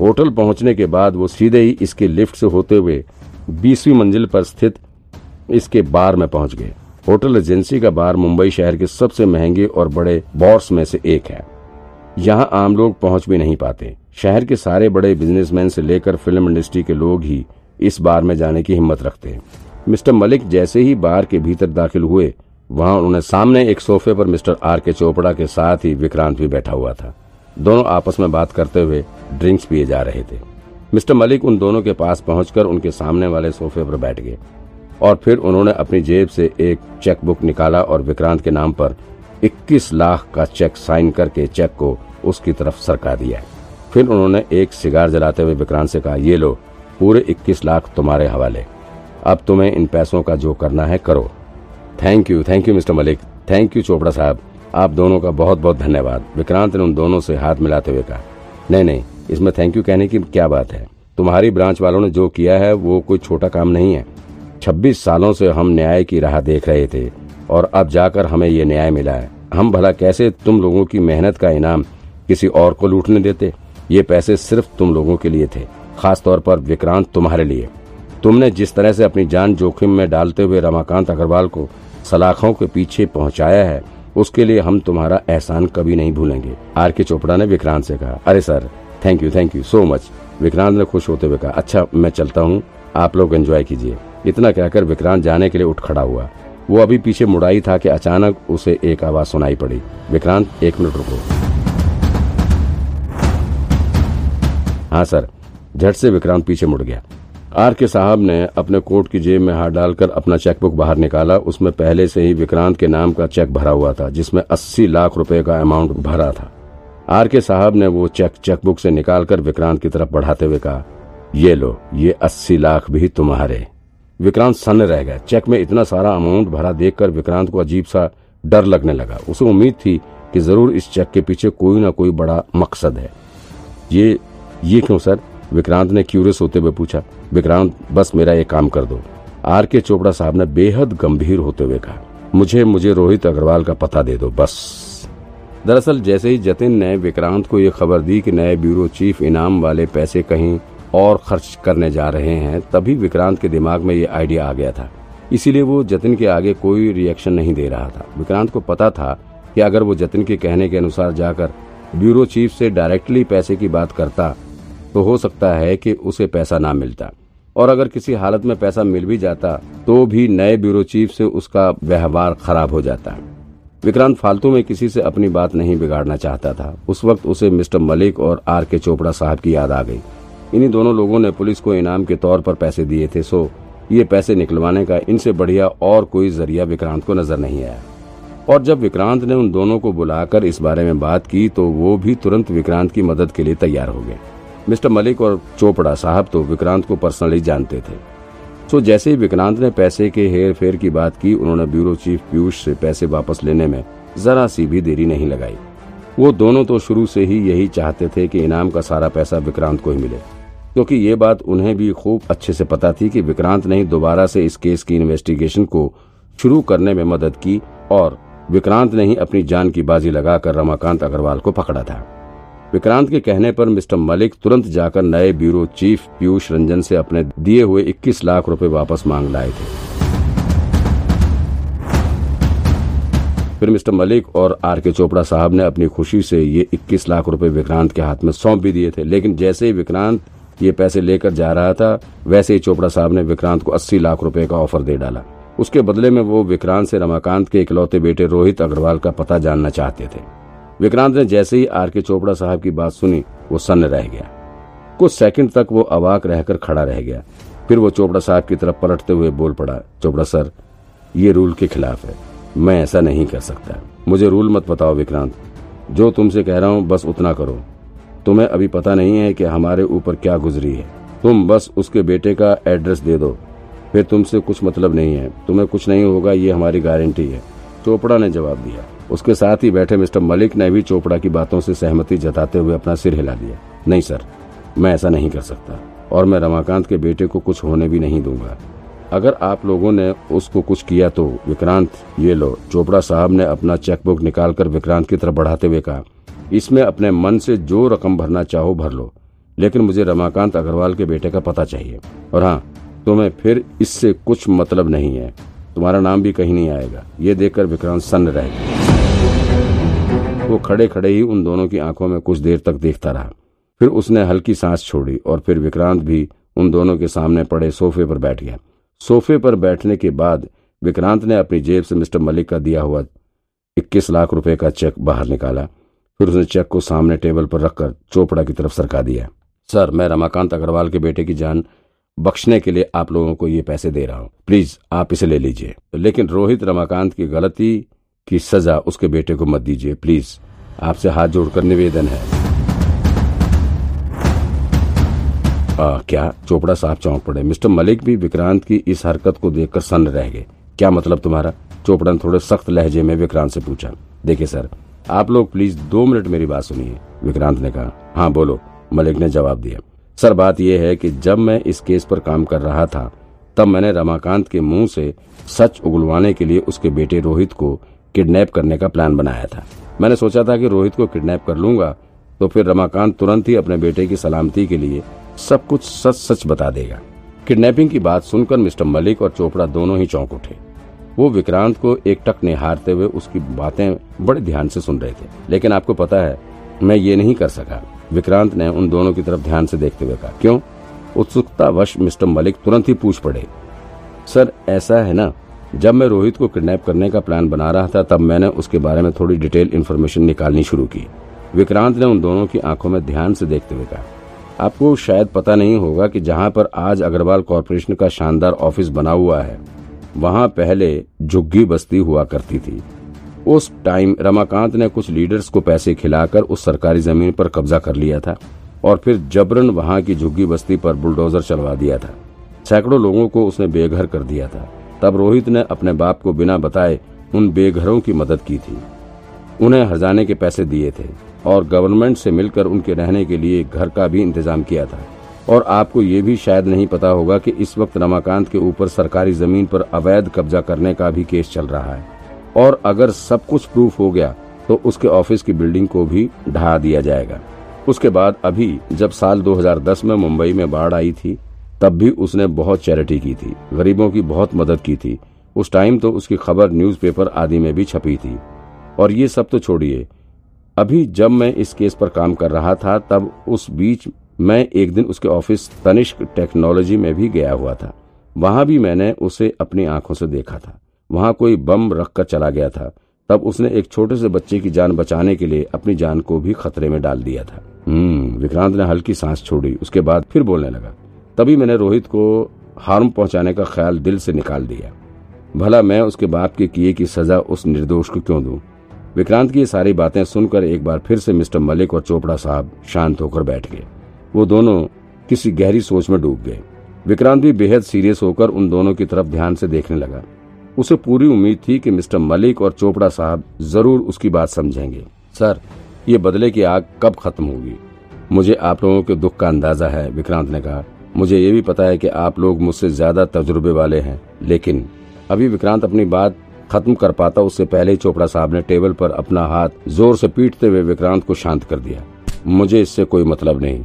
Hotel पहुँचने के बाद वो सीधे ही इसके लिफ्ट से होते हुए बीसवीं मंजिल पर स्थित इसके बार में पहुँच गए। होटल एजेंसी का बार मुंबई शहर के सबसे महँगे और बड़े बॉर्स में से एक है। यहाँ आम लोग पहुँच भी नहीं पाते। शहर के सारे बड़े बिजनेसमैन से लेकर फ़िल्म इंडस्ट्री के लोग ही इस बार में जाने की हिम्मत रखते हैं। मिस्टर मलिक जैसे ही बार के भीतर दाखिल हुए, वहाँ उन्होंने सामने एक सोफे पर मिस्टर आर के चोपड़ा के साथ ही विक्रांत भी बैठा हुआ था। दोनों आपस में बात करते हुए ड्रिंक्स पिए जा रहे थे। मिस्टर मलिक उन दोनों के पास पहुंचकर उनके सामने वाले सोफे पर बैठ गए और फिर उन्होंने अपनी जेब से एक चेक बुक निकाला और विक्रांत के नाम पर 21 लाख का चेक साइन करके चेक को उसकी तरफ़ सरका दिया। फिर उन्होंने एक सिगार जलाते हुए विक्रांत से कहा, ये लो, पूरे 21 लाख तुम्हारे हवाले। अब तुम्हें इन पैसों का जो करना है करो। Thank you thank you Mister Malik, thank you Chopra साहब। आप दोनों का बहुत बहुत धन्यवाद। विक्रांत ने उन दोनों से हाथ मिलाते हुए कहा, नहीं नहीं, इसमें थैंक यू कहने की क्या बात है? तुम्हारी ब्रांच वालों ने जो किया है, वो कोई छोटा काम नहीं है। छब्बीस सालों से हम न्याय की राह देख रहे थे, और अब जाकर हमें ये न्याय मिला है। हम भला कैसे तुम लोगों की मेहनत का इनाम किसी और को लूटने देते? ये पैसे सिर्फ़ तुम लोगों के लिए थे खास तौर पर विक्रांत तुम्हारे लिए। तुमने जिस तरह से अपनी जान जोखिम में डालते हुए रमाकांत अग्रवाल को सलाखों के पीछे पहुँचाया है उसके लिए हम तुम्हारा एहसान कभी नहीं भूलेंगे। आर के चोपड़ा ने विक्रांत से कहा, अरे sir thank you thank you so much Vikrant ने खुश होते हुए कहा अच्छा मैं चलता हूँ, आप लोग एंजॉय कीजिए। इतना कहकर विक्रांत जाने के लिए उठ खड़ा हुआ। वो अभी पीछे मुड़ाई था कि अचानक उसे एक आवाज़ सुनाई पड़ी। विक्रांत, एक मिनट रुको। हाँ सर, झट से विक्रांत पीछे मुड़ गया। आर के साहब ने अपने कोट की जेब में हाथ डालकर अपना चेकबुक बाहर निकाला। उसमें पहले से ही विक्रांत के नाम का चेक भरा हुआ था, जिसमें अस्सी लाख रुपए का अमाउंट भरा था। आर के साहब ने वो चेक चेकबुक से निकालकर विक्रांत की तरफ़ बढ़ाते हुए कहा, ये लो, ये अस्सी लाख भी तुम्हारे। विक्रांत सन्न रह गया। चेक में इतना सारा अमाउंट भरा देखकर विक्रांत को अजीब सा डर लगने लगा। उसे उम्मीद थी कि ज़रूर इस चेक के पीछे कोई ना कोई बड़ा मकसद है। ये ये क्यों, सर? विक्रांत ने क्यूरियस होते हुए पूछा, विक्रांत, बस मेरा एक काम कर दो। आर के चोपड़ा साहब ने बेहद गंभीर होते हुए कहा, मुझे मुझे रोहित अग्रवाल का पता दे दो, बस। दरअसल जैसे ही जतिन ने विक्रांत को यह खबर दी कि नए ब्यूरो चीफ इनाम वाले पैसे कहीं और खर्च करने जा रहे हैं, तभी विक्रांत के दिमाग में ये आइडिया आ गया था। इसीलिए वो जतिन के आगे कोई रिएक्शन नहीं दे रहा था। विक्रांत को पता था कि अगर वो जतिन के कहने के अनुसार जाकर ब्यूरो चीफ से डायरेक्टली पैसे की बात करता तो हो सकता है कि उसे पैसा ना मिलता। और अगर किसी हालत में पैसा मिल भी जाता तो भी नए ब्यूरो चीफ से उसका व्यवहार खराब हो जाता। विक्रांत फालतू में किसी से अपनी बात नहीं बिगाड़ना चाहता था। उस वक्त उसे मिस्टर मलिक और आर के चोपड़ा साहब की याद आ गई। इन्हीं दोनों लोगों ने पुलिस को इनाम के तौर पर पैसे दिए थे, सो ये पैसे निकलवाने का इनसे बढ़िया और कोई ज़रिया विक्रांत को नज़र नहीं आया। और जब विक्रांत ने उन दोनों को बुलाकर इस बारे में बात की तो वो भी तुरंत विक्रांत की मदद के लिए तैयार हो गए। मिस्टर मलिक और चोपड़ा साहब तो विक्रांत को पर्सनली जानते थे। सो जैसे ही विक्रांत ने पैसे के हेर फेर की बात की, उन्होंने ब्यूरो चीफ पीयूष से पैसे वापस लेने में जरा सी भी देरी नहीं लगाई। वो दोनों तो शुरू से ही यही चाहते थे कि इनाम का सारा पैसा विक्रांत को ही मिले। क्योंकि ये बात उन्हें भी खूब अच्छे से पता थी कि विक्रांत ने दोबारा से इस केस की इन्वेस्टिगेशन को शुरू करने में मदद की और विक्रांत ने ही अपनी जान की बाजी लगाकर रमाकांत अग्रवाल को पकड़ा था। विक्रांत के कहने पर मिस्टर मलिक तुरंत जाकर नए ब्यूरो चीफ पीयूष रंजन से अपने दिए हुए 21 लाख रुपए वापस मांग लाए थे। फिर मिस्टर मलिक और आर के चोपड़ा साहब ने अपनी खुशी से ये 21 लाख रुपए विक्रांत के हाथ में सौंप भी दिए थे, लेकिन जैसे ही विक्रांत ये पैसे लेकर जा रहा था, वैसे ही चोपड़ा साहब ने विक्रांत को 80 लाख रुपए का ऑफ़र दे डाला। उसके बदले में वो विक्रांत से रमाकांत के इकलौते बेटे रोहित अग्रवाल का पता जानना चाहते थे। विक्रांत ने जैसे ही आर के चोपड़ा साहब की बात सुनी, वो सन्न रह गया। कुछ सेकंड तक वो अवाक रहकर खड़ा रह गया। फिर वो चोपड़ा साहब की तरफ़ पलटते हुए बोल पड़ा, चोपड़ा सर, ये रूल के खिलाफ है। मैं ऐसा नहीं कर सकता। मुझे रूल मत बताओ विक्रांत। जो तुमसे कह रहा हूँ, बस उतना करो। तुम्हें अभी पता नहीं है कि हमारे ऊपर क्या गुजरी है। तुम बस उसके बेटे का एड्रेस दे दो। फिर तुमसे कुछ मतलब नहीं है। तुम्हें कुछ नहीं होगा, ये हमारी गारंटी है। चोपड़ा ने जवाब दिया उसके साथ ही बैठे मिस्टर मलिक ने भी चोपड़ा की बातों से सहमति जताते हुए अपना सिर हिला दिया। नहीं, सर, मैं ऐसा नहीं कर सकता और मैं रमाकांत के बेटे को कुछ होने भी नहीं दूँगा। अगर आप लोगों ने उसको कुछ किया तो विक्रांत, ये लो, चोपड़ा साहब ने अपना चेकबुक निकालकर विक्रांत की तरफ़ बढ़ाते हुए कहा, इसमें अपने मन से जो रकम भरना चाहो भर लो, लेकिन मुझे रमाकांत अग्रवाल के बेटे का पता चाहिए। और हाँ तुम्हें फिर इससे कुछ मतलब नहीं है। तुम्हारा नाम भी कहीं नहीं आएगा। ये देखकर विक्रांत सन्न रह गया। वो खड़े खड़े ही उन दोनों की आँखों में कुछ देर तक देखता रहा। फिर उसने हल्की सांस छोड़ी और फिर विक्रांत भी उन दोनों के सामने पड़े सोफे पर बैठ गया। सोफे पर बैठने के बाद विक्रांत ने अपनी जेब से मिस्टर मलिक का दिया हुआ इक्कीस लाख रुपए का चेक बाहर निकाला। फिर उसने चेक को सामने टेबल पर रखकर चोपड़ा की तरफ़ सरका दिया। सर, मैं रमाकांत अग्रवाल के बेटे की जान बख्शने के लिए आप लोगों को ये पैसे दे रहा हूँ। प्लीज़, आप इसे ले लीजिए। लेकिन रोहित रमाकांत की गलती की सजा उसके बेटे को मत दीजिए प्लीज़। आपसे हाथ जोड़कर निवेदन है। आ, क्या चोपड़ा साहब चौंक पड़े? मिस्टर मलिक भी विक्रांत की इस हरकत को देखकर सन्न रह गए। क्या मतलब तुम्हारा? चोपड़ा ने थोड़े सख्त लहजे में विक्रांत से पूछा। देखिए सर आप लोग प्लीज़ दो मिनट मेरी बात सुनिए विक्रांत ने कहा। हाँ बोलो। मलिक ने जवाब दिया। सर बात यह है कि जब मैं इस केस पर काम कर रहा था तब मैंने रमाकांत के मुँह से सच उगलवाने के लिए उसके बेटे रोहित को किडनैप करने का प्लान बनाया था। मैंने सोचा था कि रोहित को किडनैप कर लूँगा तो फिर रमाकांत तुरंत ही अपने बेटे की सलामती के लिए सब कुछ सच सच बता देगा। किडनैपिंग की बात सुनकर मिस्टर मलिक और चोपड़ा दोनों ही चौंक उठे। वो विक्रांत को एक टक निहारते हुए उसकी बातें बड़े ध्यान से सुन रहे थे, लेकिन आपको पता है, मैं ये नहीं कर सका। विक्रांत ने उन दोनों की तरफ़ ध्यान से देखते हुए कहा, क्यों? उत्सुकतावश मिस्टर मलिक तुरंत ही पूछ पड़े, सर, ऐसा है ना? जब मैं रोहित को किडनैप करने का प्लान बना रहा था, तब मैंने उसके बारे में थोड़ी डिटेल इन्फॉर्मेशन निकालनी शुरू की। विक्रांत ने उन दोनों की आँखों में ध्यान से देखते हुए कहा, आपको शायद पता नहीं होगा कि जहाँ पर आज अग्रवाल कॉरपोरेशन का शानदार ऑफ़िस बना हुआ है, वहाँ पहले झुग्गी बस्ती हुआ करती थी। उस टाइम रमाकांत ने कुछ लीडर्स को पैसे खिलाकर उस सरकारी ज़मीन पर कब्जा कर लिया था और फिर जबरन वहाँ की झुग्गी बस्ती पर बुलडोजर चलवा दिया था। सैकड़ों लोगों को उसने बेघर कर दिया था। तब रोहित ने अपने बाप को बिना बताए उन बेघरों की मदद की थी। उन्हें हजाने के पैसे दिए थे और गवर्नमेंट से मिलकर उनके रहने के लिए घर का भी इंतज़ाम किया था। और आपको ये भी शायद नहीं पता होगा कि इस वक्त रमाकांत के ऊपर सरकारी ज़मीन पर अवैध कब्जा करने का भी केस चल रहा है। और अगर सब कुछ प्रूफ हो गया तो उसके ऑफ़िस की बिल्डिंग को भी ढहा दिया जाएगा। उसके बाद अभी, जब साल 2010 में मुंबई में बाढ़ आई थी तब भी उसने बहुत चैरिटी की थी, गरीबों की बहुत मदद की थी। उस टाइम तो उसकी खबर न्यूज़पेपर आदि में भी छपी थी। और ये सब तो छोड़िए। अभी जब मैं इस केस पर काम कर रहा था, तब उस बीच मैं एक दिन उसके ऑफ़िस तनिष्क टेक्नोलॉजी में भी गया हुआ था। वहाँ भी मैंने उसे अपनी आँखों से देखा था। वहाँ कोई बम रखकर चला गया था। तब उसने एक छोटे से बच्चे की जान बचाने के लिए अपनी जान को भी खतरे में डाल दिया था। हम्म विक्रांत ने हल्की सांस छोड़ी। उसके बाद फिर बोलने लगा तभी मैंने रोहित को हार्म पहुँचाने का ख्याल दिल से निकाल दिया। भला मैं उसके बाप के किए की सजा उस निर्दोष को क्यों दूँ? विक्रांत की सारी बातें सुनकर एक बार फिर से मिस्टर मलिक और चोपड़ा साहब शांत होकर बैठ गए। वो दोनों किसी गहरी सोच में डूब गए। विक्रांत भी बेहद सीरियस होकर उन दोनों की तरफ़ ध्यान से देखने लगा। उसे पूरी उम्मीद थी कि मिस्टर मलिक और चोपड़ा साहब ज़रूर उसकी बात समझेंगे। सर, ये बदले की आग कब खत्म होगी? मुझे आप लोगों के दुख का अंदाज़ा है, विक्रांत ने कहा। मुझे ये भी पता है कि आप लोग मुझसे ज़्यादा तजुर्बे वाले हैं, लेकिन अभी विक्रांत अपनी बात खत्म कर पाता, उससे पहले ही चोपड़ा साहब ने टेबल पर अपना हाथ ज़ोर से पीटते हुए विक्रांत को शांत कर दिया। मुझे इससे कोई मतलब नहीं।